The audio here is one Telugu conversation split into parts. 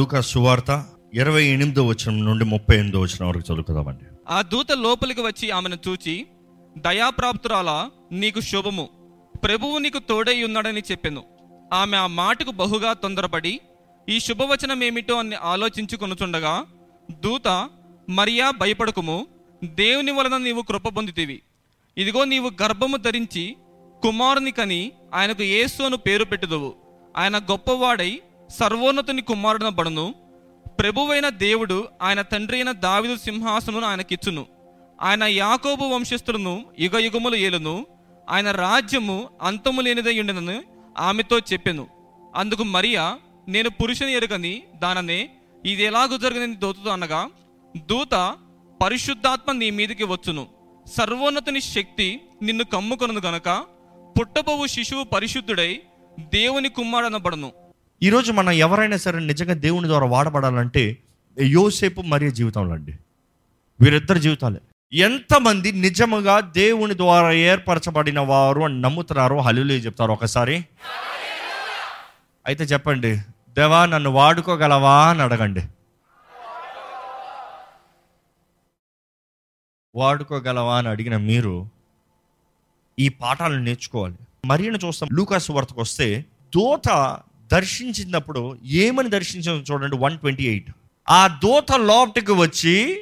లూకా సువార్త ఇరవై ఎనిమిదో వచనం నుండి ముప్పై ఎనిమిదో వచనం వరకు చదువుకుందామండి. ఆ దూత లోపలికి వచ్చి ఆమెను చూచి దయాప్రాప్తురాలా నీకు శుభము. ప్రభువు నీకు తోడై ఉన్నాడని చెప్పాను. ఆమె ఆ మాటకు బహుగా తొందరపడి ఈ శుభవచనం ఏమిటో అని ఆలోచించుకొనుచుండగా దూత మరియా భయపడకుము. దేవుని వలన నీవు కృప పొందితివి. ఇదిగో నీవు గర్భము ధరించి కుమారుని కని ఆయనకు యేసు అను పేరు పెట్టుదువు. ఆయన గొప్పవాడై సర్వోన్నతుని కుమారుడన బడును ప్రభువైన దేవుడు ఆయన తండ్రి అయిన దావిదు సింహాసనం ఆయనకిచ్చును. ఆయన యాకోబు వంశస్థులను యుగ యుగములు ఏలును. ఆయన రాజ్యము అంతము లేనిదై ఉండనని ఆమెతో చెప్పెను. అందుకు మరియా నేను పురుషుని ఎరుగని దాననే ఇది ఎలాగూ జరగని దూతతో అనగా దూత పరిశుద్ధాత్మ నీ మీదికి వచ్చును. సర్వోన్నతుని శక్తి నిన్ను కమ్ముకొనను గనక పుట్టబోవు శిశువు పరిశుద్ధుడై దేవుని కుమ్మాడనబడను ఈరోజు మనం ఎవరైనా సరే నిజంగా దేవుని ద్వారా వాడబడాలంటే యోసేపు మరియు జీవితంలో అండి. వీరిద్దరు జీవితాలే. ఎంతమంది నిజముగా దేవుని ద్వారా ఏర్పరచబడిన వారు అని నమ్ముతున్నారో హల్లులే చెప్తారు ఒకసారి. అయితే చెప్పండి దేవా నన్ను వాడుకోగలవా అని అడగండి. వాడుకోగలవా అని అడిగిన మీరు ఈ పాఠాలను నేర్చుకోవాలి. మరియను చూస్తాం లూకాసు వార్తకు వస్తే దూత దర్శించినప్పుడు ఏమని దర్శించిందో చూడండి వన్ ట్వంటీ ఎయిట్ ఆ దూత లోపటికి వచ్చి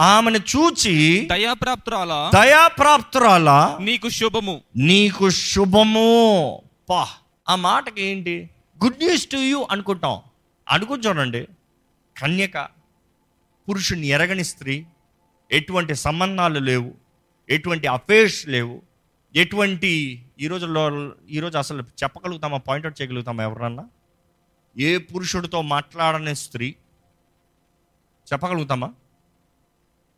ఆమెను చూచి దయాప్రాప్తురాలా? దయాప్రాప్తురాల నీకు శుభము. నీకు శుభము. పా ఆ మాటకి ఏంటి? గుడ్ న్యూస్ టు యూ అనుకుంటాం. అనుకుని చూడండి కన్యక పురుషుని ఎరగని స్త్రీ ఎటువంటి సంబంధాలు లేవు ఎటువంటి అఫేర్స్ లేవు ఎటువంటి ఈ రోజుల్లో ఈరోజు అసలు చెప్పగలుగుతామా పాయింట్అవుట్ చేయగలుగుతామా ఎవరన్నా? ఏ పురుషుడితో మాట్లాడని స్త్రీ? చెప్పగలుగుతామా?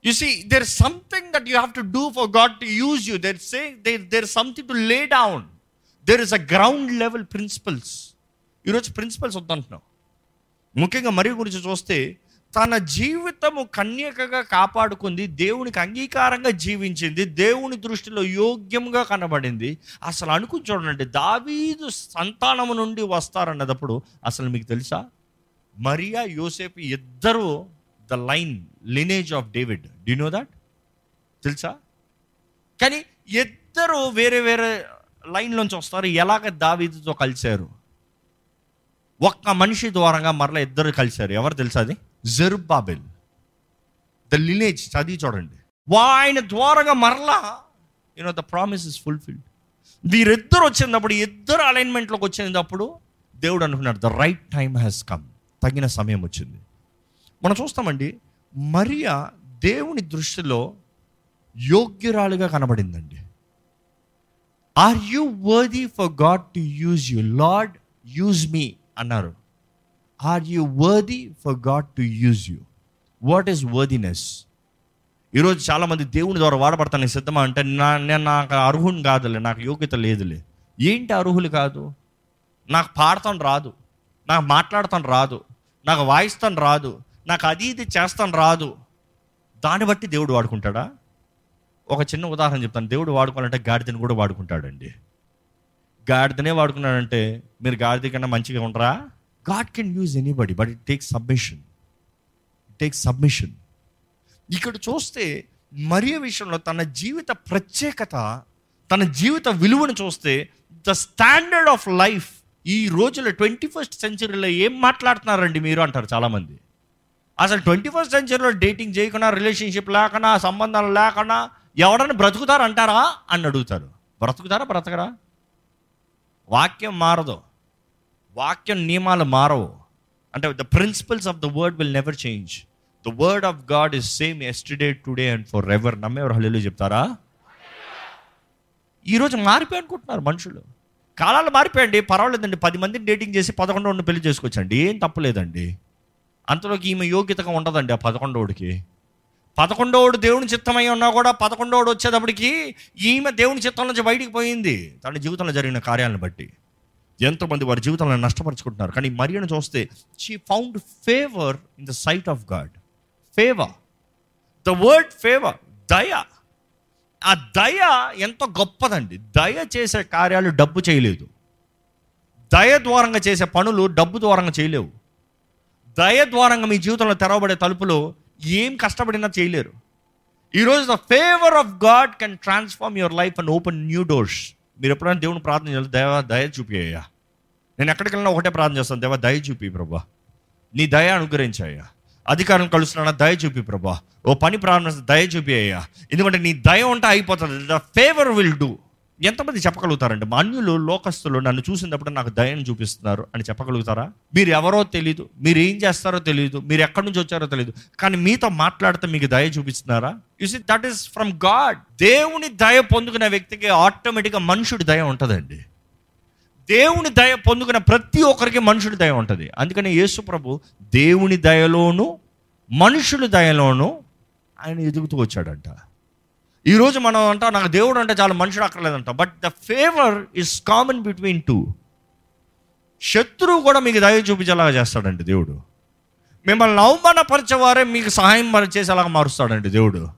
You see there something that you have to do for God to use you there say there there something to lay down there is a ground level principles ఈరోజు ప్రిన్సిపల్స్ వద్దంటున్నాం ముఖ్యంగా మరి గురించి చూస్తే తన జీవితము కన్యకగా కాపాడుకుంది దేవునికి అంగీకారంగా జీవించింది దేవుని దృష్టిలో యోగ్యంగా కనబడింది. అసలు అనుకుని చూడండి దావీదు సంతానము నుండి వస్తారన్నదప్పుడు అసలు మీకు తెలుసా? మరియా యోసేపు ఇద్దరు the line lineage of David. D know that తెలుసా? కానీ ఇద్దరు వేరే వేరే లైన్లోంచి వస్తారు. ఎలాగ దావీదుతో కలిశారు? ఒక్క మనిషి ద్వారంగా మరలా ఇద్దరు కలిశారు. ఎవరు తెలుసా అది? జెరుబాబెల్ ద లినేజ్ చదివి చూడండి. వా ఆయన ద్వారంగా మరలా you know the promise is fulfilled వీరిద్దరు వచ్చినప్పుడు ఇద్దరు అలైన్మెంట్లోకి వచ్చినప్పుడు దేవుడు అనుకున్నాడు the right time has come తగిన సమయం వచ్చింది. మనం చూస్తామండి మరియా దేవుని దృష్టిలో యోగ్యురాలుగా కనబడిందండి. Are you worthy for God to use you Lord use me అన్నారు. Are you worthy for God to use you what is worthiness ఈరోజు చాలామంది దేవుని ద్వారా వాడబడతాను సిద్ధమా అంటే నా నేను నాకు అర్హుని కాదులే నాకు యోగ్యత లేదులే. ఏంటి అర్హులు కాదు? నాకు పాడతాను రాదు నాకు మాట్లాడతాను రాదు నాకు వాయిస్తాను రాదు నాకు అది ఇది చేస్తాను రాదు. దాన్ని బట్టి దేవుడు వాడుకుంటాడా? ఒక చిన్న ఉదాహరణ చెప్తాను. దేవుడు వాడుకోవాలంటే గాడిదని కూడా వాడుకుంటాడండి. గాడిదనే వాడుకున్నాడంటే మీరు గాడిద కన్నా మంచిగా ఉండరా? God can use anybody but it takes submission it takes submission ఇక్కడ చూస్తే మరియ విషయంలో తన జీవిత ప్రత్యేకత తన జీవిత విలువను చూస్తే ద స్టాండర్డ్ ఆఫ్ లైఫ్ ఈ రోజుల్లో ట్వంటీ ఫస్ట్ సెంచరీలో ఏం మాట్లాడుతున్నారండి మీరు అంటారు చాలామంది. అసలు ట్వంటీ ఫస్ట్ సెంచరీలో డేటింగ్ చేయకుండా రిలేషన్షిప్ లేకుండా సంబంధాలు లేకుండా ఎవడన్నా బ్రతుకుతారు అంటారా అని అడుగుతారు. బ్రతుకుతారా బ్రతకరా? వాక్యం మారదు. వాక్యం నియమాలు మారవు. అంటే the principles of the word will never change the word of God is same yesterday today and for ever నమ్మేవారు హల్లు చెప్తారా? ఈరోజు మారిపోయి అనుకుంటున్నారు మనుషులు. కాలాలు మారిపోయండి పర్వాలేదండి. పది మందిని డేటింగ్ చేసి పదకొండోడిని పెళ్ళి చేసుకోవచ్చండి. ఏం తప్పలేదండి. అంతలోకి ఈమె యోగ్యతగా ఉండదండి ఆ పదకొండోడికి పదకొండోడు దేవుని చిత్తమై ఉన్నా కూడా పదకొండోడు వచ్చేటప్పటికి ఈమె దేవుని చిత్తం నుంచి బయటికి పోయింది. తన జీవితంలో జరిగిన కార్యాలను బట్టి. ఎంతోమంది వారి జీవితంలో నష్టపరుచుకుంటున్నారు. కానీ మరియను చూస్తే she found favour in the sight of God favour the word favour దయ. ఆ దయ ఎంత గొప్పదండి. దయ చేసే కార్యాలు డబ్బు చేయలేదు. దయ ద్వారంగా చేసే పనులు డబ్బు ద్వారంగా చేయలేవు. దయ ద్వారంగా మీ జీవితంలో తెరవబడే తలుపులు ఏం కష్టపడినా చేయలేరు. ఈరోజు the favour of God can transform your life and open new doors మీరు ఎప్పుడైనా దేవుని ప్రార్థన చేయాలి? దయ దయ చూపియ్యా నేను ఎక్కడికి వెళ్ళినా ఒకటే ప్రార్థన చేస్తాను. దేవా దయ చూపి ప్రభా. నీ దయ అనుగ్రహించాయ్యా అధికారం కలుస్తున్నా దయ చూపి ప్రభా. ఓ పని ప్రారంభ దయ చూపి అయ్యా. ఎందుకంటే నీ దయ ఉంటే అయిపోతుంది. ద ఫేవర్ విల్ డూ ఎంతమంది చెప్పగలుగుతారండి? మాన్యులు లోకస్తులు నన్ను చూసినప్పుడు నాకు దయను చూపిస్తున్నారు అని చెప్పగలుగుతారా? మీరు ఎవరో తెలియదు మీరు ఏం చేస్తారో తెలియదు మీరు ఎక్కడి నుంచి వచ్చారో తెలియదు కానీ మీతో మాట్లాడితే మీకు దయ చూపిస్తున్నారా? You see that is from God దేవుని దయ పొందుకునే వ్యక్తికి ఆటోమేటిక్గా మనుషుడి దయ ఉంటుందండి. దేవుని దయ పొందుకున్న ప్రతి ఒక్కరికి మనుషుడి దయ ఉంటుంది. అందుకని యేసు ప్రభు దేవుని దయలోను మనుషుల దయలోను ఆయన ఎదుగుతూ వచ్చాడంట. ఈరోజు మనం అంటాం నాకు దేవుడు అంటే చాలా మనుషుడు అక్కర్లేదంట. But the favour is common between two శత్రువు కూడా మీకు దయ చూపించేలాగా చేస్తాడండి దేవుడు. మిమ్మల్ని అవమానపరిచేవారే మీకు సహాయం మరి చేసేలాగా మారుస్తాడండి దేవుడు.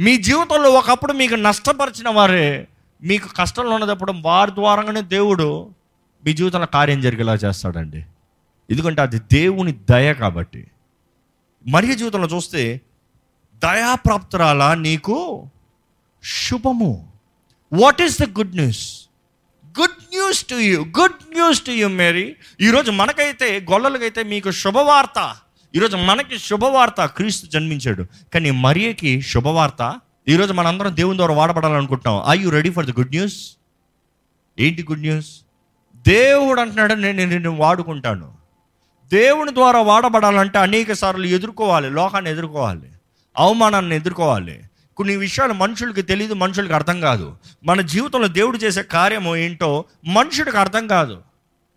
మీ జీవితంలో ఒకప్పుడు మీకు నష్టపరిచిన వారే మీకు కష్టంలో ఉన్నప్పుడు వారి ద్వారానే దేవుడు మీ జీవితంలో కార్యం జరిగేలా చేస్తాడండి. ఎందుకంటే అది దేవుని దయ కాబట్టి. మరి జీవితంలో చూస్తే దయాప్రాప్తురాలా నీకు శుభము. What is the good news good news to you good news to you Mary ఈరోజు మనకైతే గొల్లలకైతే మీకు శుభవార్త. ఈరోజు మనకి శుభవార్త. క్రీస్తు జన్మించాడు. కానీ మరియకి శుభవార్త. ఈరోజు మనందరం దేవుని ద్వారా వాడబడాలనుకుంటున్నాం. I you ready for the good news ఏంటి గుడ్ న్యూస్ దేవుడు అంటున్నాడు నేను నిన్ను వాడుకుంటాను. దేవుని ద్వారా వాడబడాలంటే అనేక సార్లు ఎదుర్కోవాలి. లోకాన్ని ఎదుర్కోవాలి. అవమానాన్ని ఎదుర్కోవాలి. కొన్ని విషయాలు మనుషులకి తెలియదు మనుషులకి అర్థం కాదు. మన జీవితంలో దేవుడు చేసే కార్యము ఏంటో మనుషుడికి అర్థం కాదు.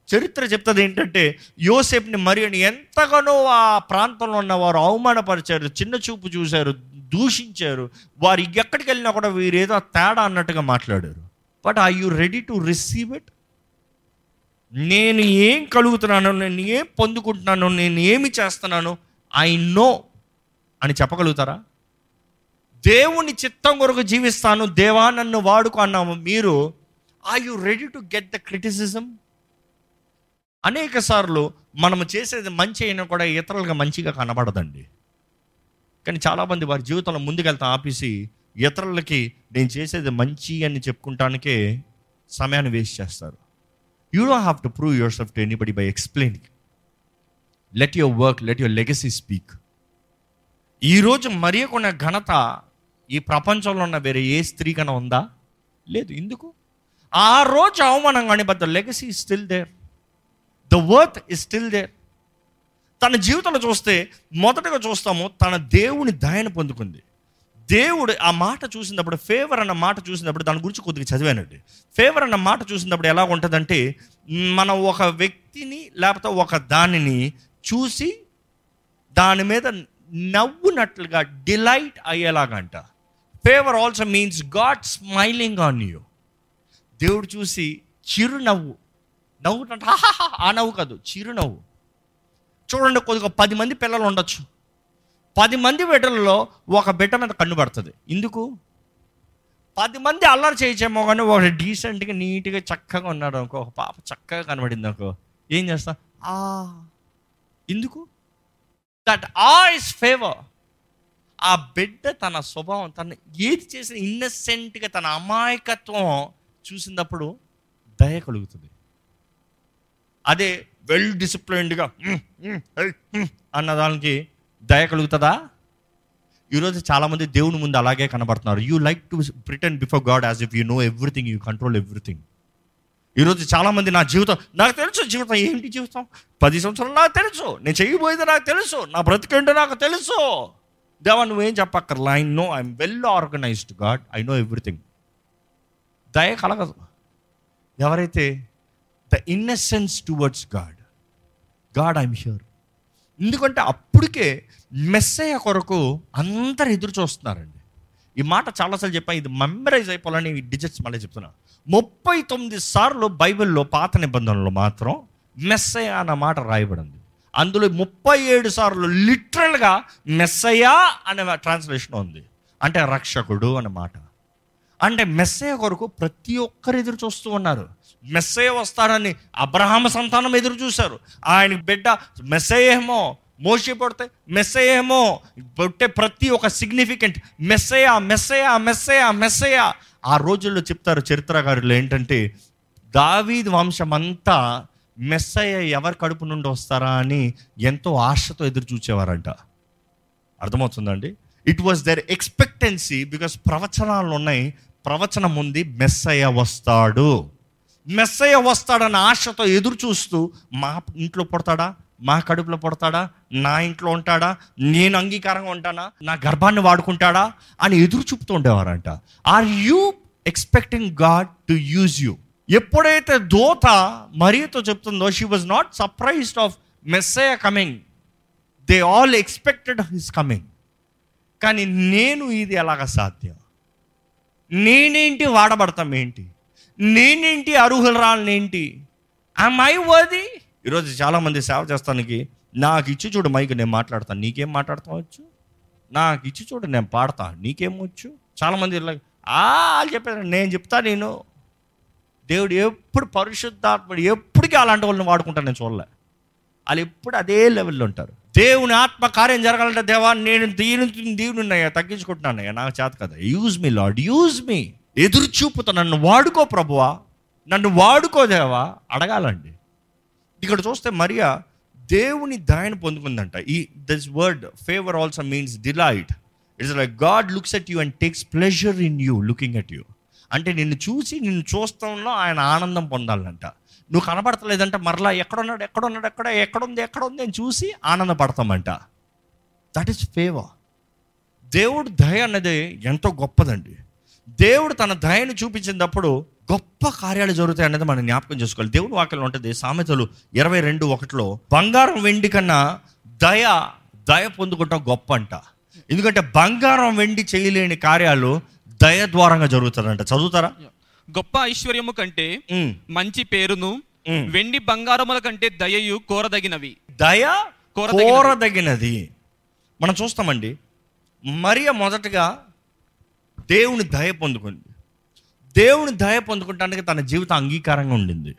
చరిత్ర చెప్తుంది ఏంటంటే యోసేపుని మరియని ఎంతగానో ఆ ప్రాంతంలో ఉన్న వారు అవమానపరిచారు చిన్న చూపు చూశారు దూషించారు. వారు ఎక్కడికి వెళ్ళినా కూడా వీరేదో తేడా అన్నట్టుగా మాట్లాడారు. But I you ready to receive it నేను ఏం కలుగుతున్నాను నేను ఏం పొందుకుంటున్నాను నేను ఏమి చేస్తున్నాను ఐ నో అని చెప్పగలుగుతారా? దేవుని చిత్తం కొరకు జీవిస్తాను దేవా నన్ను వాడుకో అన్నాము. మీరు are you ready to get the criticism అనేక సార్లు మనం చేసేది మంచి అయినా కూడా ఇతరులుగా మంచిగా కనబడదండి. కానీ చాలామంది వారి జీవితంలో ముందుకెళ్తా ఆపేసి ఇతరులకి నేను చేసేది మంచి అని చెప్పుకుంటానికే సమయాన్ని వేస్ట్ చేస్తారు. You don't have to prove yourself to anybody by explaining let your work let your legacy speak ఈరోజు మరియకున్న ఘనత ఈ ప్రపంచంలో ఉన్న వేరే ఏ స్త్రీ కన్నా ఉందా? లేదు. ఎందుకు? ఆ రోజు అవమానం కానీ but the legacy still there the worth is still there తన జీవితంలో చూస్తే మొదటగా చూస్తాము తన దేవుని దయను పొందుకుంది. దేవుడు ఆ మాట చూసినప్పుడు ఫేవర్ అన్న మాట చూసినప్పుడు దాని గురించి కొద్దిగా చదివానండి. ఫేవర్ అన్న మాట చూసినప్పుడు ఎలా ఉంటుందంటే మనం ఒక వ్యక్తిని లేకపోతే ఒక దానిని చూసి దాని మీద నవ్వునట్లుగా delight అయ్యేలాగంట. Favour also means God smiling on you దేవుడు చూసి చిరునవ్వు. నవ్వుతుంట ఆ నవ్వు కాదు చిరునవ్వు. చూడండి కొద్దిగా పది మంది పిల్లలు ఉండొచ్చు. పది మంది బిడ్డలలో ఒక బిడ్డ మీద కన్ను పడుతుంది. ఎందుకు? పది మంది అల్లరి చేయించేమో కానీ ఒక డీసెంట్గా నీట్గా చక్కగా ఉన్నాడు అనుకో ఒక పాప చక్కగా కనబడింది అనుకో ఏం చేస్తా? ఆ. ఎందుకు? దట్ ఆ ఇస్ ఫేవర్ ఆ బిడ్డ తన స్వభావం తన ఏది చేసిన ఇన్నసెంట్గా తన అమాయకత్వం చూసినప్పుడు దయ కలుగుతుంది. అదే వెల్ డిసిప్లైన్డ్గా అన్న దానికి దయ కలుగుతుందా? ఈరోజు చాలామంది దేవుని ముందు అలాగే కనబడుతున్నారు. You like to pretend before God as if you know everything you control everything ఈరోజు చాలామంది నా జీవితం నాకు తెలుసు జీవితం ఏంటి జీవితం? పది సంవత్సరాలు నాకు తెలుసు నేను చేయబోయేది నాకు తెలుసు నా బ్రతికేంటో నాకు తెలుసు. దేవా నువ్వేం చెప్పక్కర్లా I know I'm well organized God I know everything దయ కలగదు. ఎవరైతే the innocence towards God God I'm sure ఎందుకంటే అప్పటికే మెస్సయ్య కొరకు అందరు ఎదురు చూస్తున్నారండి. ఈ మాట చాలాసార్లు చెప్పాను ఇది మెమరైజ్ అయిపోవాలని ఈ డిజిట్స్ మళ్ళీ చెప్తున్నా. ముప్పై తొమ్మిది సార్లు బైబిల్లో పాత నిబంధనలు మాత్రం మెస్సయ్య అన్న మాట రాయబడింది. అందులో ముప్పై ఏడు సార్లు లిటరల్గా మెస్సయా అనే ట్రాన్స్లేషన్ ఉంది. అంటే రక్షకుడు అనే మాట. అంటే మెస్సయ కొరకు ప్రతి ఒక్కరు ఎదురు చూస్తూ ఉన్నారు. మెస్సయ వస్తాడని అబ్రహామ సంతానం ఎదురు చూశారు. ఆయన బిడ్డ మెస్సయేమో మోసి పడితే మెస్సయేమో ఏమో పుట్టే ప్రతి ఒక్క significant Messiah Messiah Messiah Messiah. ఆ రోజుల్లో చెప్తారు చరిత్రకారులు ఏంటంటే దావీద్ వంశం అంతా మెస్సయ్య ఎవరి కడుపు నుండి వస్తారా అని ఎంతో ఆశతో ఎదురు చూచేవారంట. అర్థమవుతుందండి? It was their expectancy because ప్రవచనాలు ఉన్నాయి. ప్రవచనం ఉంది మెస్సయ్య వస్తాడు. మెస్సయ్య వస్తాడన్న ఆశతో ఎదురు చూస్తూ మా ఇంట్లో పుడతాడా? మా కడుపులో పుడతాడా? నా ఇంట్లో ఉంటాడా? నేను అంగీకారంగా ఉంటానా? నా గర్భాన్ని వాడుకుంటాడా? అని ఎదురు చూపుతూ ఉండేవారంట. Are you expecting God to use you ఎప్పుడైతే దోత మరియతో చెప్తుందో she was not surprised of Messiah coming they all expected his coming కానీ నేను ఇది ఎలాగ సాధ్యం? నేనేంటి వాడబడతాం ఏంటి? నేనేంటి అర్హులు రాళ్ళేంటి ఆ వది ఈరోజు చాలామంది సేవ చేస్తానికి నాకు ఇచ్చి చూడు మైక్ నేను మాట్లాడతాను నీకేం మాట్లాడతా వచ్చు నాకు ఇచ్చి చూడు నేను పాడతా. నీకేం వచ్చు? చాలామంది ఇలా ఆ వాళ్ళు చెప్పారు నేను చెప్తా నేను దేవుడు ఎప్పుడు పరిశుద్ధాత్ముడు ఎప్పటికీ అలాంటి వాళ్ళని వాడుకుంటాను నేను చూడలే. వాళ్ళు ఎప్పుడు అదే లెవెల్లో ఉంటారు. దేవుని ఆత్మ కార్యం జరగాలంటే దేవా నేను దీని దీవుని ఉన్నాయా తగ్గించుకుంటున్నానయ్యా నాకు చేత కదా use me Lord use me ఎదురు చూపుతా నన్ను వాడుకో ప్రభువా. నన్ను వాడుకో దేవా. అడగాలండి. ఇక్కడ చూస్తే మరియా దేవుని దయను పొందుకుందంట. ఈ this word favour also means delight it's like God looks at you and takes pleasure in you looking at you అంటే నిన్ను చూసి నిన్ను చూస్తంలో ఆయన ఆనందం పొందాలంట. నువ్వు కనబడతలేదంటే మరలా ఎక్కడున్నాడు ఎక్కడున్నాడు ఎక్కడ ఎక్కడుంది ఎక్కడ ఉంది అని చూసి ఆనందపడతామంట. దట్ ఈస్ ఫేవర్ దేవుడు దయ అన్నది ఎంతో గొప్పదండి. దేవుడు తన దయను చూపించినప్పుడు గొప్ప కార్యాలు జరుగుతాయి అనేది మనం జ్ఞాపకం చేసుకోవాలి. దేవుడు వాక్యం ఉంటుంది సామెతలు ఇరవై రెండు ఒకటిలో బంగారం వెండి కన్నా దయ దయ పొందుకుంటాం గొప్ప అంట. ఎందుకంటే బంగారం వెండి చేయలేని కార్యాలు దయ ద్వారంగా జరుగుతారంట చదువుతారా గొప్ప ఐశ్వర్యము కంటే మంచి పేరును. వెండి బంగారముల కంటే దయయు కోరదగినవి. దయ కోరదగినది. మనం చూస్తామండి. మరియ మొదటగా దేవుని దయ పొందుకుంది. దేవుని దయ పొందుకుంటానికి తన జీవితం అంగీకారంగా ఉండింది.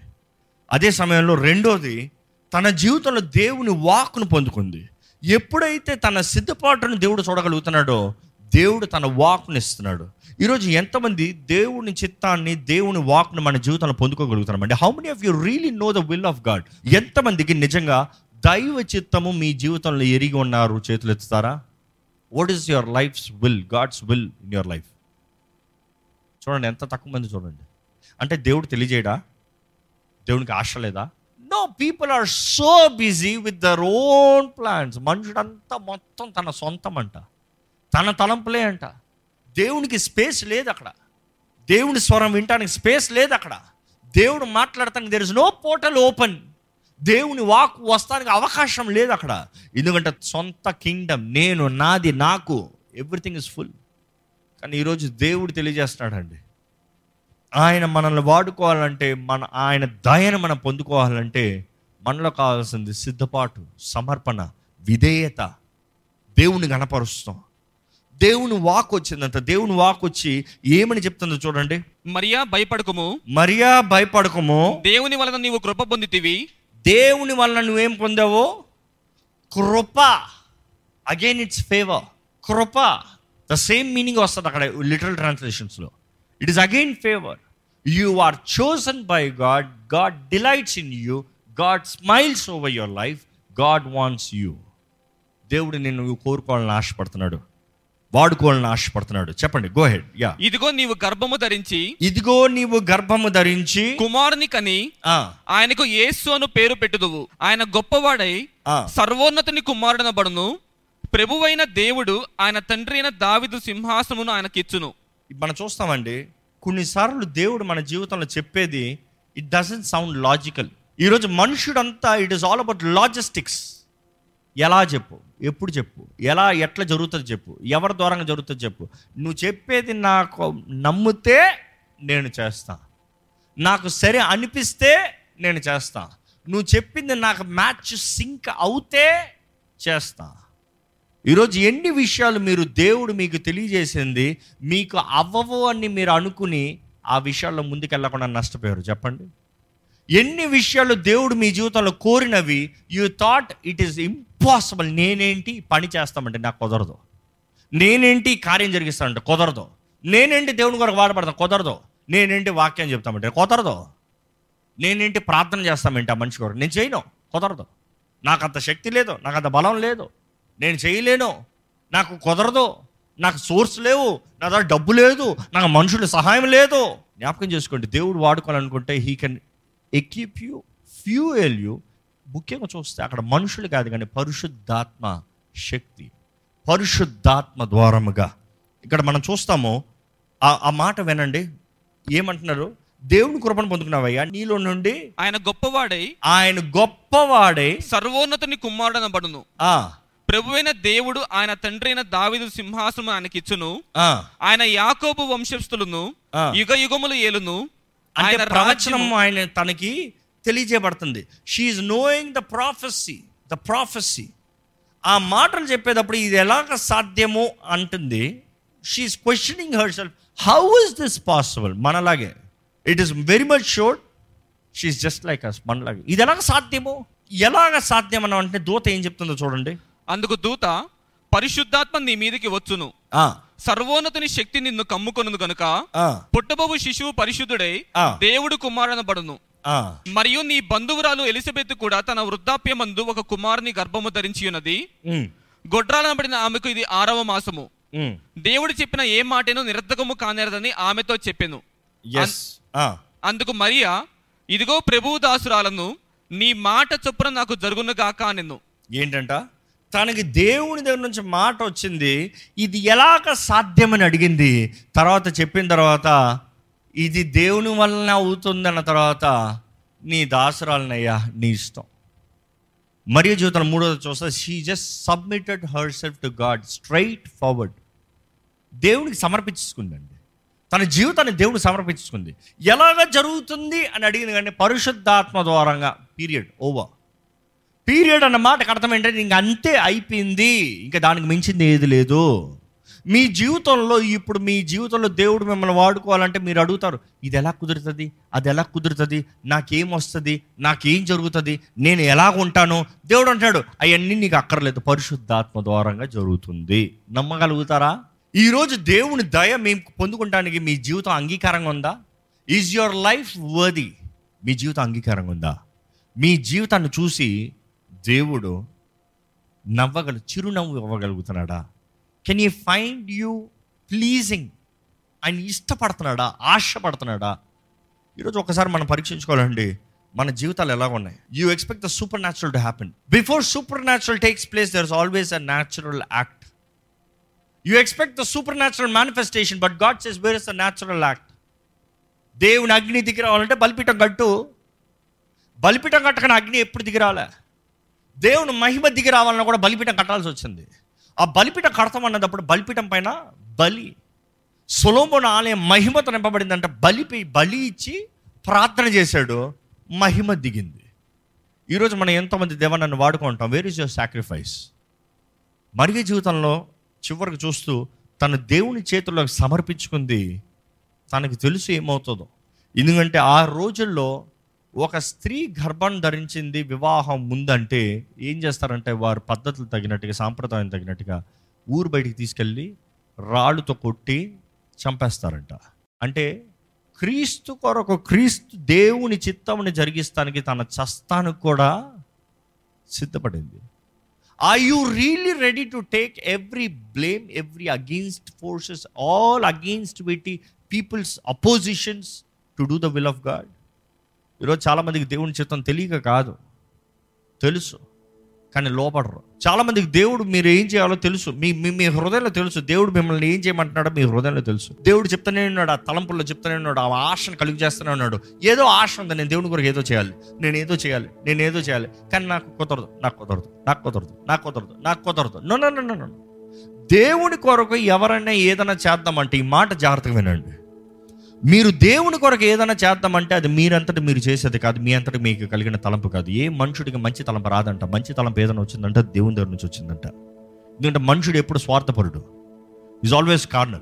అదే సమయంలో రెండోది తన జీవితంలో దేవుని వాక్కును పొందుకుంది. ఎప్పుడైతే తన సిద్ధపాటును దేవుడు చూడగలుగుతున్నాడో దేవుడు తన వాక్కుని ఇస్తున్నాడు. ఈరోజు ఎంతమంది దేవుని చిత్తాన్ని దేవుని వాక్ను మన జీవితంలో పొందుకోగలుగుతున్నామండి? How many of you really know the will of God ఎంతమందికి నిజంగా దైవ చిత్తము మీ జీవితంలో ఎరిగి ఉన్నారు చేతులు ఎత్తుతారా? What is your life's will God's will in your life చూడండి ఎంత తక్కువ మంది చూడండి. అంటే దేవుడు తెలియజేయడా? దేవునికి ఆశ లేదా? No people are so busy with their own plans మనుషుడంతా మొత్తం తన సొంతం అంట తన తలంపులే అంట. దేవునికి స్పేస్ లేదు అక్కడ. దేవుని స్వరం వినటానికి స్పేస్ లేదు అక్కడ. దేవుడు మాట్లాడటానికి there is no portal open దేవుని వాక్ వస్తానికి అవకాశం లేదు అక్కడ. ఎందుకంటే సొంత కింగ్డమ్ నేను నాది నాకు ఎవ్రీథింగ్ ఇస్ ఫుల్ కానీ ఈరోజు దేవుడు తెలియజేస్తున్నాడండి. ఆయన మనల్ని వాడుకోవాలంటే మన ఆయన దయను మనం పొందుకోవాలంటే మనలో కావాల్సింది సిద్ధపాటు సమర్పణ విధేయత. దేవుని గణపరుస్తాం దేవుని వాక్ వచ్చిందంట. దేవుని వాక్ వచ్చి ఏమని చెప్తుందో చూడండి. మరియా భయపడకము. మరియా భయపడకము. దేవుని వలన నీవు కృప పొందితివి. దేవుని వలన నువ్వేం పొందావో? కృప. అగైన్ ఇట్స్ ఫేవర్ కృప. ద సేమ్ మీనింగ్ వస్తుంది అక్కడ literal ట్రాన్స్లేషన్స్లో it is again favour you are chosen by God God delights in you God smiles over your life God wants you దేవుడు నిన్ను కోరుకోవాలని ఆశపడుతున్నాడు. వాడుకోవాలని ఆశపడుతున్నాడు. చెప్పండి గో హెడ్ యా ఇదిగో నీవు గర్భము ధరించి ఇదిగో నీవు గర్భము ధరించి కుమారుని కని ఆ, ఆయనకు యేసు అను పేరు పెట్టుదువు. ఆయన గొప్పవాడై. సర్వోన్నతుని కుమారుడనబడును. ప్రభువైన దేవుడు ఆయన తండ్రి అయిన దావిదు సింహాసనమును ఆయనకిచ్చును. మనం చూస్తామండి కొన్నిసార్లు దేవుడు మన జీవితంలో చెప్పేది ఇట్ డజంట్ సౌండ్ లాజికల్ ఈరోజు మనుషుడంతా it is all about logistics ఎలా చెప్పు? ఎప్పుడు చెప్పు? ఎలా ఎట్లా జరుగుతుంది చెప్పు? ఎవరి దూరంగా జరుగుతుంది చెప్పు? నువ్వు చెప్పేది నాకు నమ్మితే నేను చేస్తా. నాకు సరే అనిపిస్తే నేను చేస్తా. నువ్వు చెప్పింది నాకు మ్యాచ్ సింక్ అవుతే చేస్తా. ఈరోజు ఎన్ని విషయాలు మీరు దేవుడు మీకు తెలియజేసింది మీకు అవ్వవు అని మీరు అనుకుని ఆ విషయాల్లో ముందుకెళ్ళకుండా నష్టపోయారు. చెప్పండి. ఎన్ని విషయాలు దేవుడు మీ జీవితంలో కోరినవి you thought it is impossible. నేనేంటి? పని చేస్తామంటే నాకు కుదరదు. నేనేంటి? కార్యం జరిగిస్తానంటే కుదరదు. నేనేంటి? దేవుని కొరకు వాడబడతాను? కుదరదు. నేనేంటి? వాక్యం చెప్తామంటే కుదరదు. నేనేంటి? ప్రార్థన చేస్తామంటే ఆ మనిషి కొరకు నేను చేయను. కుదరదు. నాకు అంత శక్తి లేదు. నాకు అంత బలం లేదు. నేను చేయలేను. నాకు కుదరదు. నాకు సోర్స్ లేవు. నా దగ్గర డబ్బు లేదు. నాకు మనుషుల సహాయం లేదు. జ్ఞాపకం చేసుకోండి. దేవుడు వాడుకోవాలనుకుంటే he can equip you fuel you ముఖ్యంగా చూస్తే అక్కడ మనుషులు కాదు కానీ పరిశుద్ధాత్మ శక్తి పరిశుద్ధాత్మ ద్వారముగా. ఇక్కడ మనం చూస్తాము ఆ మాట వినండి. ఏమంటున్నారు? దేవుని కృపను పొందుకున్నావయ్యా నీలో నుండి ఆయన గొప్పవాడై ఆయన గొప్పవాడే సర్వోన్నతుని కుమారుడనబడును. ఆ, ప్రభువైన దేవుడు ఆయన తండ్రి అయిన దావిదు సింహాసనం ఆయనకిచ్చును ఆ, ఆయన యాకోబు వంశస్థులను. యుగ యుగములు ఏలును. ఆయన ప్రవచనం ఆయన తనకి తెలియజేయబడుతుంది. She's knowing the prophecy the prophecy ఆ మాటలు చెప్పేటప్పుడు ఇది ఎలాగ సాధ్యమో అంటుంది? She's questioning herself how is this possible మనలాగే. It is very much sure she's just like us మనలాగే. ఇది ఎలాగ సాధ్యమో? ఎలాగ సాధ్యం అని అంటే దూత ఏం చెప్తుందో చూడండి. అందుకు దూత పరిశుద్ధాత్మ నీ మీదికి వచ్చును. సర్వోన్నతుని శక్తి నిన్ను కమ్ముకొనును గనుక పుట్టబోవు శిశువు పరిశుద్ధుడై. దేవుడు కుమారునబడును. మరియు నీ బంధువురాలు ఎలిజబెత్ కూడా తన వృద్ధాప్యమందు ఒక కుమారుని గర్భము ధరించి ఉన్నది. ఉమ్, గొడ్రాలనబడిన ఆమెకు ఇది ఆరవ మాసము. దేవుడు చెప్పిన ఏ మాటను నిరర్ధకము కానేరదని ఆమెతో చెప్పెను. అందుకు మరియా ఇదిగో ప్రభువు దాసురాలను నీ మాట చొప్పున నాకు జరుగును గాక నిన్ను ఏంటంట? తనకి దేవుని దగ్గర నుంచి మాట వచ్చింది ఇది ఎలాగ సాధ్యమని అడిగింది. తర్వాత చెప్పిన తర్వాత ఇది దేవుని వలన అవుతుందన్న తర్వాత నీ దాసరాలనయ్యా నీ ఇష్టం. మరియు జీవితం మూడోది చూస్తే she just submitted herself to God straight forward దేవునికి సమర్పించుకుందండి తన జీవితాన్ని దేవుడు సమర్పించుకుంది ఎలాగ జరుగుతుంది అని అడిగింది కానీ పరిశుద్ధాత్మ ద్వారంగా పీరియడ్ ఓవర్ పీరియడ్ అన్న మాటకు అర్థం ఏంటంటే ఇంక అంతే అయిపోయింది. ఇంకా దానికి మించింది ఏది లేదు. మీ జీవితంలో ఇప్పుడు మీ జీవితంలో దేవుడు మిమ్మల్ని వాడుకోవాలంటే మీరు అడుగుతారు ఇది ఎలా కుదురుతుంది? అది ఎలా కుదురుతుంది? నాకేం వస్తుంది? నాకేం జరుగుతుంది? నేను ఎలా ఉంటాను? దేవుడు అంటాడు అవన్నీ నీకు అక్కర్లేదు పరిశుద్ధాత్మ ద్వారంగా జరుగుతుంది. నమ్మగలుగుతారా? ఈరోజు దేవుని దయ మేము పొందుకుంటానికి మీ జీవితం అంగీకారంగా ఉందా? ఈజ్ యువర్ లైఫ్ వర్ది మీ జీవితం అంగీకారంగా ఉందా? మీ జీవితాన్ని చూసి దేవుడు నవ్వగలు చిరునవ్వు ఇవ్వగలుగుతున్నాడా? Can you find you pleasing ఆయన ఇష్టపడుతున్నాడా? ఆశపడుతున్నాడా? ఈరోజు ఒకసారి మనం పరీక్షించుకోవాలండి. మన జీవితాలు ఎలా ఉన్నాయి? You expect the supernatural to happen before supernatural takes place there is always a natural act you expect the supernatural manifestation but God says where is the natural act దేవుని అగ్ని దిగి రావాలంటే బలిపీఠం కట్టు. బలిపీఠం కట్టకని అగ్ని ఎప్పుడు దిగి రాలే? దేవుని మహిమ దిగి రావాలన్నా కూడా బలిపీఠం కట్టాల్సి వచ్చింది. ఆ బలిపీఠం కడతామన్నప్పుడు బలిపీఠం పైన బలి. సులోమున ఆలయం మహిమతో నింపబడిందంటే. బలిపై బలి ఇచ్చి ప్రార్థన చేశాడు. మహిమ దిగింది. ఈరోజు మనం ఎంతోమంది దేవనన్ను వాడుకుంటాం వేర్ ఇస్ యువర్ సాక్రిఫైస్ మరిగే జీవితంలో చివరికి చూస్తూ తన దేవుని చేతుల్లోకి సమర్పించుకుంది. తనకు తెలుసు ఏమవుతుందో. ఎందుకంటే ఆ రోజుల్లో ఒక స్త్రీ గర్భం ధరించింది వివాహం ముందంటే ఏం చేస్తారంటే వారి పద్ధతులు తగినట్టుగా సాంప్రదాయం తగినట్టుగా ఊరు బయటికి తీసుకెళ్ళి రాళ్ళుతో కొట్టి చంపేస్తారంట. అంటే క్రీస్తు కొరకు క్రీస్తు దేవుని చిత్తముని జరిగిస్తానికి తన చస్తానికి కూడా సిద్ధపడింది. Are you really ready to take every blame every against forces all against విటి people's oppositions to do the will of God ఈరోజు చాలామందికి దేవుని చిత్తం తెలియక కాదు. తెలుసు కానీ లోపడరు. చాలామందికి దేవుడు మీరు ఏం చేయాలో తెలుసు. మీ మీ మీ హృదయంలో తెలుసు. దేవుడు మిమ్మల్ని ఏం చేయమంటున్నాడో మీ హృదయంలో తెలుసు. దేవుడు చెప్తానే ఉన్నాడు ఆ తలంపుల్లో చెప్తానే ఉన్నాడు ఆ ఆశను కలిగి చేస్తూనే ఉన్నాడు. ఏదో ఆశ ఉంది నేను దేవుని కొరకు ఏదో చేయాలి నేను ఏదో చేయాలి నేను ఏదో చేయాలి కానీ నాకు కుదరదు నాకు కుదరదు నాకు కుదరదు నాకు కుదరదు నాకు కుదరదు. No no no no. దేవుని కొరకు ఎవరైనా ఏదైనా చేద్దామంటే ఈ మాట జాగ్రత్తగా వినండి. మీరు దేవుని కొరకు ఏదైనా చేద్దామంటే అది మీరంతటి మీరు చేసేది కాదు మీ అంతటి మీకు కలిగిన తలంపు కాదు. ఏ మనుషుడికి మంచి తలంపు రాదంట. మంచి తలంపు ఏదైనా వచ్చిందంటే దేవుని దగ్గర నుంచి వచ్చిందంట. ఎందుకంటే మనుషుడు ఎప్పుడు స్వార్థపరుడు. ఈజ్ ఆల్వేస్ కార్నల్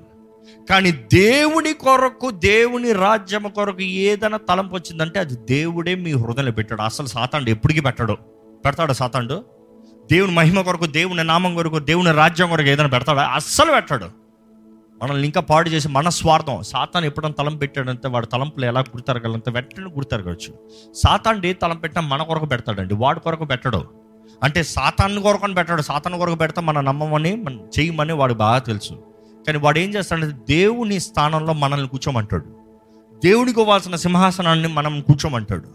కానీ దేవుని కొరకు దేవుని రాజ్యం కొరకు ఏదైనా తలంపు వచ్చిందంటే అది దేవుడే మీ హృదయంలో పెట్టాడు. అసలు సాతాండు ఎప్పటికీ పెట్టాడు. పెడతాడు సాతాండు దేవుని మహిమ కొరకు దేవుని నామం కొరకు దేవుని రాజ్యం కొరకు ఏదైనా పెడతాడా అస్సలు పెట్టాడు. మనల్ని ఇంకా పాడు చేసి మన స్వార్థం. సాతాన్ ఎప్పుడన్నా తలం పెట్టాడంటే వాడు తలంపులు ఎలా గుర్తరగలంత వెంటనే గుర్తరగచ్చు. సాతాన్ ఏ తలం పెట్టినా మన కొరకు పెడతాడండి. వాడి కొరకు పెట్టడు. అంటే సాతాన్ని కొరకు అని పెట్టాడు. సాతాన్ కొరకు పెడతా మన నమ్మమని మనం చేయమని వాడు బాగా తెలుసు. కానీ వాడు ఏం చేస్తాడంటే దేవుని స్థానంలో మనల్ని కూర్చోమంటాడు. దేవునికి ఇవ్వాల్సిన సింహాసనాన్ని మనం కూర్చోమంటాడు.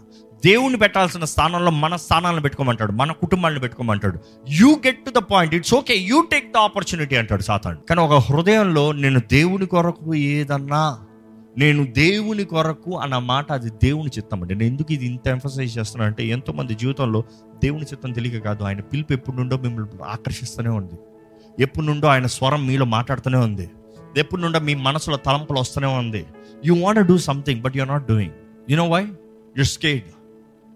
దేవుని పెట్టాల్సిన స్థానంలో మన స్థానాలను పెట్టుకోమంటాడు మన కుటుంబాలను పెట్టుకోమంటాడు. You get to the point it's okay you take the opportunity అంటాడు సాతాన్. కానీ ఒక హృదయంలో నేను దేవుని కొరకు ఏదన్నా నేను దేవుని కొరకు అన్న మాట అది దేవుని చిత్తం అండి. నేను ఎందుకు ఇది ఇంత ఎంఫసైజ్ చేస్తున్నాను అంటే ఎంతోమంది జీవితంలో దేవుని చిత్తం తెలియక కాదు ఆయన పిలుపు ఎప్పుడు నుండో మిమ్మల్ని ఆకర్షిస్తూనే ఉంది. ఎప్పుడు నుండో ఆయన స్వరం మీలో మాట్లాడుతూనే ఉంది. ఎప్పుడు నుండో మీ మనసులో తలంపులు వస్తూనే ఉంది. You want do something but you're not doing you know why you scared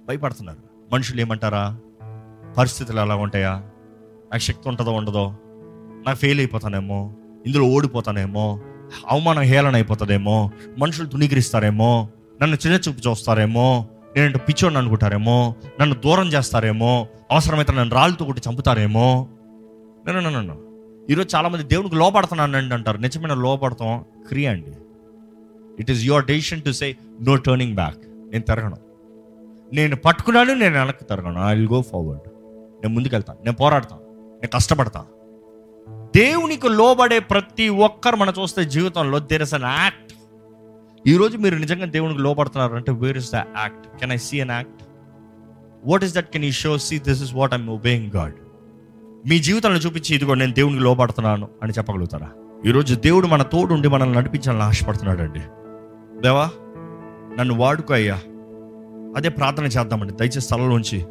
భయపడుతున్నారు. మనుషులు ఏమంటారా? పరిస్థితులు ఎలా ఉంటాయా? నాకు శక్తి ఉంటుందో ఉండదో? నాకు ఫెయిల్ అయిపోతానేమో? ఇందులో ఓడిపోతానేమో? అవమానం హేళన అయిపోతుందేమో? మనుషులు తుణీకరిస్తారేమో నన్ను చిన్న చూపు చూస్తారేమో? నేను పిచ్చోడిని అనుకుంటారేమో? నన్ను దూరం చేస్తారేమో? అవసరమైతే నన్ను రాళ్ళతో కొట్టి చంపుతారేమో? నన్ను నన్ను ఈరోజు చాలామంది దేవునికి లోపడుతున్నానండి అంటారు. నిజమైన లోపడతాం క్రియ అండి. It is your decision to say no turning back నేను తిరగను. నేను పట్టుకున్నాను నేను వెనక్కి తరగను. ఐ విల్ గో ఫార్వర్డ్ నేను ముందుకెళ్తాను. నేను పోరాడతాను. నేను కష్టపడతాను. దేవునికి లోబడే ప్రతి ఒక్కరు మనం చూస్తే జీవితంలో దేర్ ఇస్ అన్ యాక్ట్ ఈరోజు మీరు నిజంగా దేవునికి లోపడుతున్నారంటే where is the act can I see an act what is that can ఈ show see this is what I'm obeying God మీ జీవితంలో చూపించి ఇదిగో నేను దేవునికి లోపడుతున్నాను అని చెప్పగలుగుతారా? ఈరోజు దేవుడు మన తోడు ఉండి మనల్ని నడిపించాలని ఆశపడుతున్నాడు అండి దేవా నన్ను వాడుకో అయ్యా. అదే ప్రార్థన చేద్దామండి. దయచేసి స్థలంలోంచి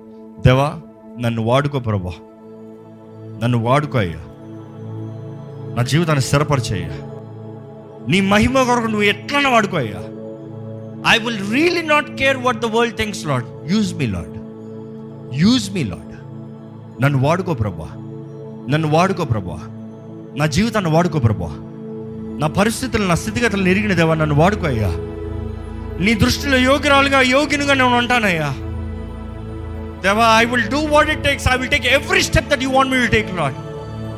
దేవా నన్ను వాడుకో ప్రభా. నన్ను వాడుకో అయ్యా. నా జీవితాన్ని స్థిరపరిచేయ్యా నీ మహిమ కొరకు నువ్వు ఎట్లన్నా వాడుకో అయ్యా. I will really not care what the world things Lord use me Lord use me Lord నన్ను వాడుకో ప్రభా. నన్ను వాడుకో ప్రభా. నా జీవితాన్ని వాడుకో ప్రభా. నా పరిస్థితులు నా స్థితిగతులను ఎరిగిన దేవా నన్ను వాడుకో అయ్యా. నీ దృష్టిలో యోగ్యురాలుగా యోగినుగా నేను ఉంటానయ్యా. దేవా I will do what it takes I will take every step that you want me will take Lord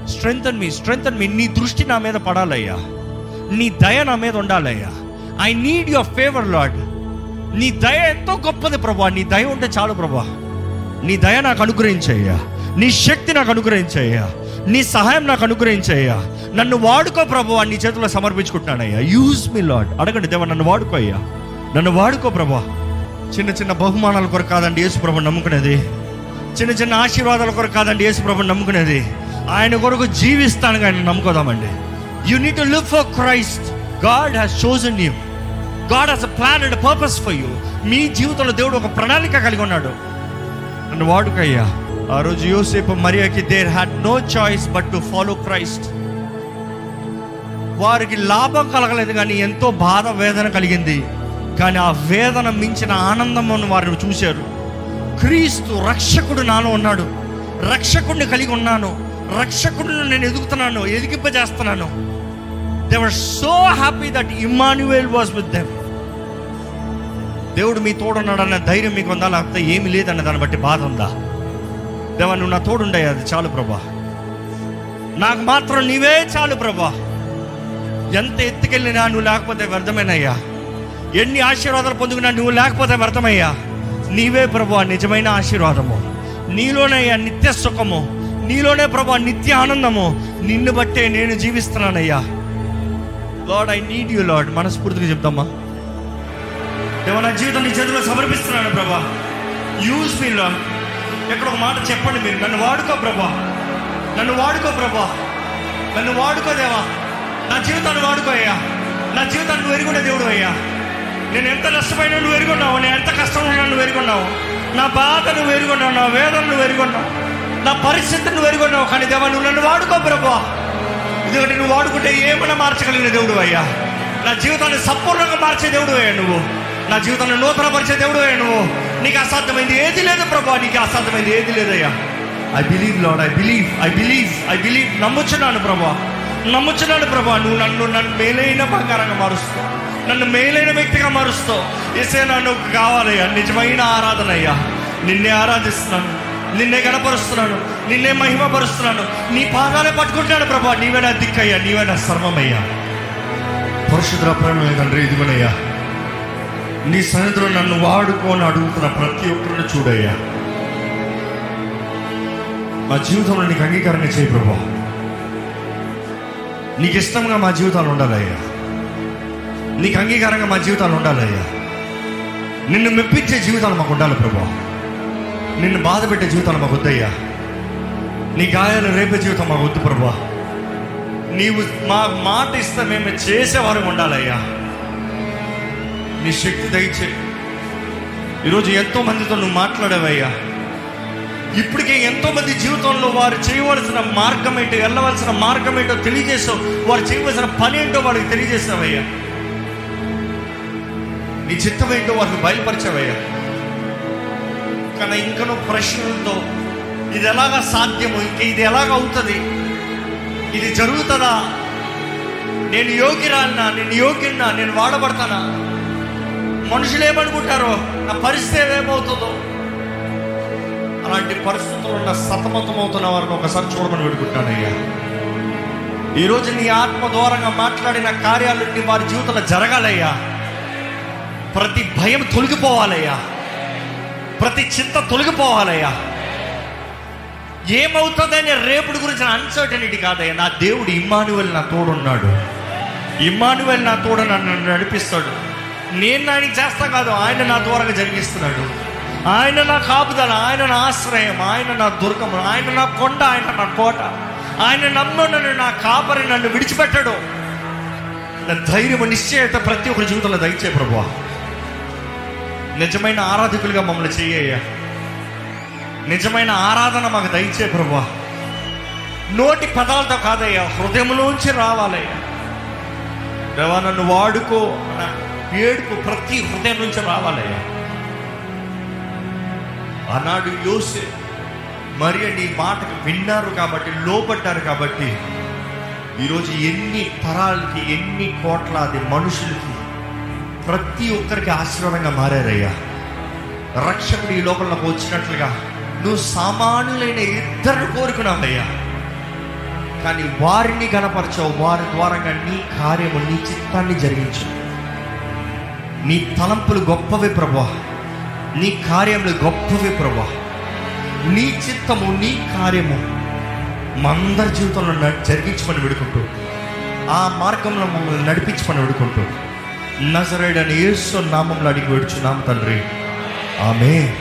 strength me strength మీ నీ దృష్టి నా మీద పడాలయ్యా. నీ దయ నా మీద ఉండాలయ్యా. I need your favour Lord నీ దయ ఎంతో గొప్పది ప్రభా. నీ దయ ఉంటే చాలు ప్రభా. నీ దయ నాకు అనుగ్రహించయ్యా. నీ శక్తి నాకు అనుగ్రహించయ్యా. నీ సహాయం నాకు అనుగ్రహించయ్యా. నన్ను వాడుకో ప్రభు. నీ చేతిలో సమర్పించుకుంటున్నానయ్యా. యూజ్ మీ లాడ్ అడగండి దేవా నన్ను వాడుకో అయ్యా. నన్ను వాడుకో ప్రభా. చిన్న చిన్న బహుమానాల కొరకు కాదండి యేసు ప్రభు నమ్ముకునేది. చిన్న చిన్న ఆశీర్వాదాల కొరకు కాదండి యేసు ప్రభు నమ్ముకునేది. ఆయన కొరకు జీవిస్తాను కానీ నమ్ముకోదామండి. You need to live for Christ God has chosen you God has a plan and purpose for you మీ జీవితంలో దేవుడు ఒక ప్రణాళిక కలిగి ఉన్నాడు. నన్ను వాడుకయ్యా. ఆ రోజు యోసేపు మరియాకి there had no choice but to follow Christ వారికి లాభం కలగలేదు కానీ ఎంతో బాధ వేదన కలిగింది. కానీ ఆ వేదన మించిన ఆనందమును వారిని చూశారు. క్రీస్తు రక్షకుడు నాలో ఉన్నాడు. రక్షకుడిని కలిగి ఉన్నాను. రక్షకుడిని నేను ఎదుగుతున్నాను ఎదిగింపజేస్తున్నాను. They were so happy that Emmanuel was with them దేవుడు మీ తోడున్నాడన్న ధైర్యం మీకు ఉందా? లేకపోతే ఏమి లేదన్న దాన్ని బట్టి బాధ ఉందా? దేవా నువ్వు నా తోడుండే అది చాలు ప్రభా. నాకు మాత్రం నీవే చాలు ప్రభా. ఎంత ఎత్తుకెళ్ళినా నువ్వు లేకపోతే వ్యర్థమేనయ్యా. ఎన్ని ఆశీర్వాదాలు పొందుకున్నా నువ్వు లేకపోతే వ్యర్థమయ్యా. నీవే ప్రభా నిజమైన ఆశీర్వాదము. నీలోనే అయ్యా నిత్య సుఖము. నీలోనే ప్రభా నిత్య ఆనందము. నిన్ను బట్టే నేను జీవిస్తున్నానయ్యా. Lord I need you Lord. మనస్ఫూర్తిగా చెప్తామా? దేవా నా జీవితం నీ చేతిలో సమర్పిస్తున్నాను ప్రభా. యూజ్ మీ లార్డ్ ఎక్కడ ఒక మాట చెప్పండి మీరు. నన్ను వాడుకో ప్రభా. నన్ను వాడుకో ప్రభా. నన్ను వాడుకో దేవా. నా జీవితాన్ని వాడుకోయ్యా నా జీవితాన్ని వెరుగుండే దేవుడు అయ్యా. నేను ఎంత నష్టమైన నువ్వు ఎరుగున్నావు నేను ఎంత కష్టం నువ్వు ఎరుగున్నావు. నా బాధ నువ్వు ఎరుగున్నావు నా వేదన నువ్వు ఎరుగున్నావు. నా పరిస్థితి నువ్వు ఎరుగున్నావు కానీ దేవా నువ్వు నన్ను వాడుకో ప్రభా ఎందుకంటే నువ్వు వాడుకుంటే ఏమైనా మార్చగలిగిన దేవుడు అయ్యా. నా జీవితాన్ని సంపూర్ణంగా మార్చే దేవుడు అయ్యా నువ్వు. నా జీవితాన్ని నూతనపరిచే దేవుడు అయ్యా నువ్వు. నీకు అసాధ్యమైంది ఏది లేదు ప్రభా నీకు అసాధ్యమైంది ఏది లేదయ్యా I believe Lord I believe I believe I believe నమ్ముచున్నాను ప్రభా నమ్ముచున్నాను ప్రభా నువ్వు నన్ను నన్ను మేలైన బంగారంగా మారుస్తావు నన్ను మేలైన వ్యక్తిగా మారుస్తావు. ఎసే నన్ను కావాలయ్యా. నిజమైన ఆరాధన అయ్యా నిన్నే ఆరాధిస్తున్నాను. నిన్నే గణపరుస్తున్నాను. నిన్నే మహిమపరుస్తున్నాను. నీ పాదాలే పట్టుకుంటున్నాను ప్రభా. నీవే నా దిక్కయ్యా. నీవే నా సర్వమయ్యా. పరిశుద్ర ప్రేమ తండ్రి ఇదిగోనయ్యా. నీ సన్నిధిలో నన్ను వాడుకోని అడుగుతున్న ప్రతి ఒక్కరిని చూడయ్యా. మా జీవితంలో నీకు అంగీకారంగా చేయి ప్రభా. నీకు ఇష్టంగా మా జీవితాలు ఉండాలయ్యా. నీకు అంగీకారంగా మా జీవితాలు ఉండాలయ్యా. నిన్ను మెప్పించే జీవితాలు మాకు ఉండాలి ప్రభు. నిన్ను బాధ పెట్టే జీవితాలు మాకు వద్దయ్యా. నీ గాయాలు రేపే జీవితం మాకు వద్దు ప్రభు. నీవు మా మాట ఇస్తే మేము చేసేవారు ఉండాలయ్యా. నీ శక్తి దయచే. ఈరోజు ఎంతో మందితో నువ్వు మాట్లాడావయ్యా. ఇప్పటికే ఎంతో మంది జీవితంలో వారు చేయవలసిన మార్గం ఏంటో వెళ్ళవలసిన మార్గం ఏంటో తెలియజేసావు వారు చేయవలసిన పని ఏంటో వాళ్ళకి తెలియజేసావయ్యా నీ చిత్తం ఏంటో వారికి బయలుపరిచావయ్యా. కానీ ఇంకనూ ప్రశ్నలతో ఇది ఎలాగా సాధ్యము ఇంక ఇది ఎలాగ అవుతుంది? ఇది జరుగుతుందా? నేను యోగిరాన్నా నేను యోగిన్నా నేను వాడబడతానా? మనుషులు ఏమనుకుంటారో? నా పరిస్థితి ఏమవుతుందో? అలాంటి పరిస్థితుల్లో ఉన్న సతమతమవుతున్న వారిని ఒకసారి చూడమని పెడుకుంటానయ్యా ఈరోజు నీ ఆత్మ దూరంగా మాట్లాడిన కార్యాలన్నీ వారి జీవితంలో జరగాలయ్యా. ప్రతి భయం తొలగిపోవాలయ్యా. ప్రతి చింత తొలగిపోవాలయ్యా. ఏమవుతుందని రేపుడు గురించిన అన్సర్టనిటీ కాదయ్యా. నా దేవుడు ఇమ్మానువెల్ నా తోడున్నాడు. ఇమ్మానువెల్ నా తోడు నన్ను నడిపిస్తాడు. నేను ఆయనకి చేస్తా కాదు ఆయన నా ద్వారా జరిగిస్తున్నాడు. ఆయన నా కాపుదల ఆయన నా ఆశ్రయం ఆయన నా దుర్గము ఆయన నా కొండ ఆయన నా కోట. ఆయన నన్ను నా కాపరి నన్ను విడిచిపెట్టడు. ధైర్యం నిశ్చయత ప్రతి ఒక్కరి జీవితంలో దయచే ప్రభు నిజమైన ఆరాధకులుగా మమ్మల్ని చేయ్యా నిజమైన ఆరాధన మాకు దయచే ప్రభా నోటి పదాలతో కాదయ్యా హృదయంలోంచి రావాలయ్యా. దేవా నన్ను వాడుకో అన్న ఏడుపు ప్రతి హృదయం నుంచి రావాలయ్యా. ఆనాడు యోసే మరి నీ మాటకు విన్నారు కాబట్టి లోపడ్డారు కాబట్టి ఈరోజు ఎన్ని తరాలకి ఎన్ని కోట్లాది మనుషులకి ప్రతి ఒక్కరికి ఆశీర్వాదంగా మారారయ్యా. రక్షకుడు ఈ లోకంలోకి వచ్చినట్లుగా నువ్వు సామాన్యులైన ఇద్దరు కోరుకున్నావయ్యా. కానీ వారిని గణపరచావు వారి ద్వారంగా నీ కార్యము నీ చిత్తాన్ని జరిగించు. నీ తలంపులు గొప్పవే ప్రభా నీ కార్యములు గొప్పవే ప్రభా నీ చిత్తము నీ కార్యము మందరి జీవితంలో న- జరిగించమని విడుకుంటూ ఆ మార్గంలో మమ్మల్ని నడిపించమని విడుకుంటూ నజరేడని యేసు నామంలో అడిగి వేడుచున్నాం తండ్రి. ఆమె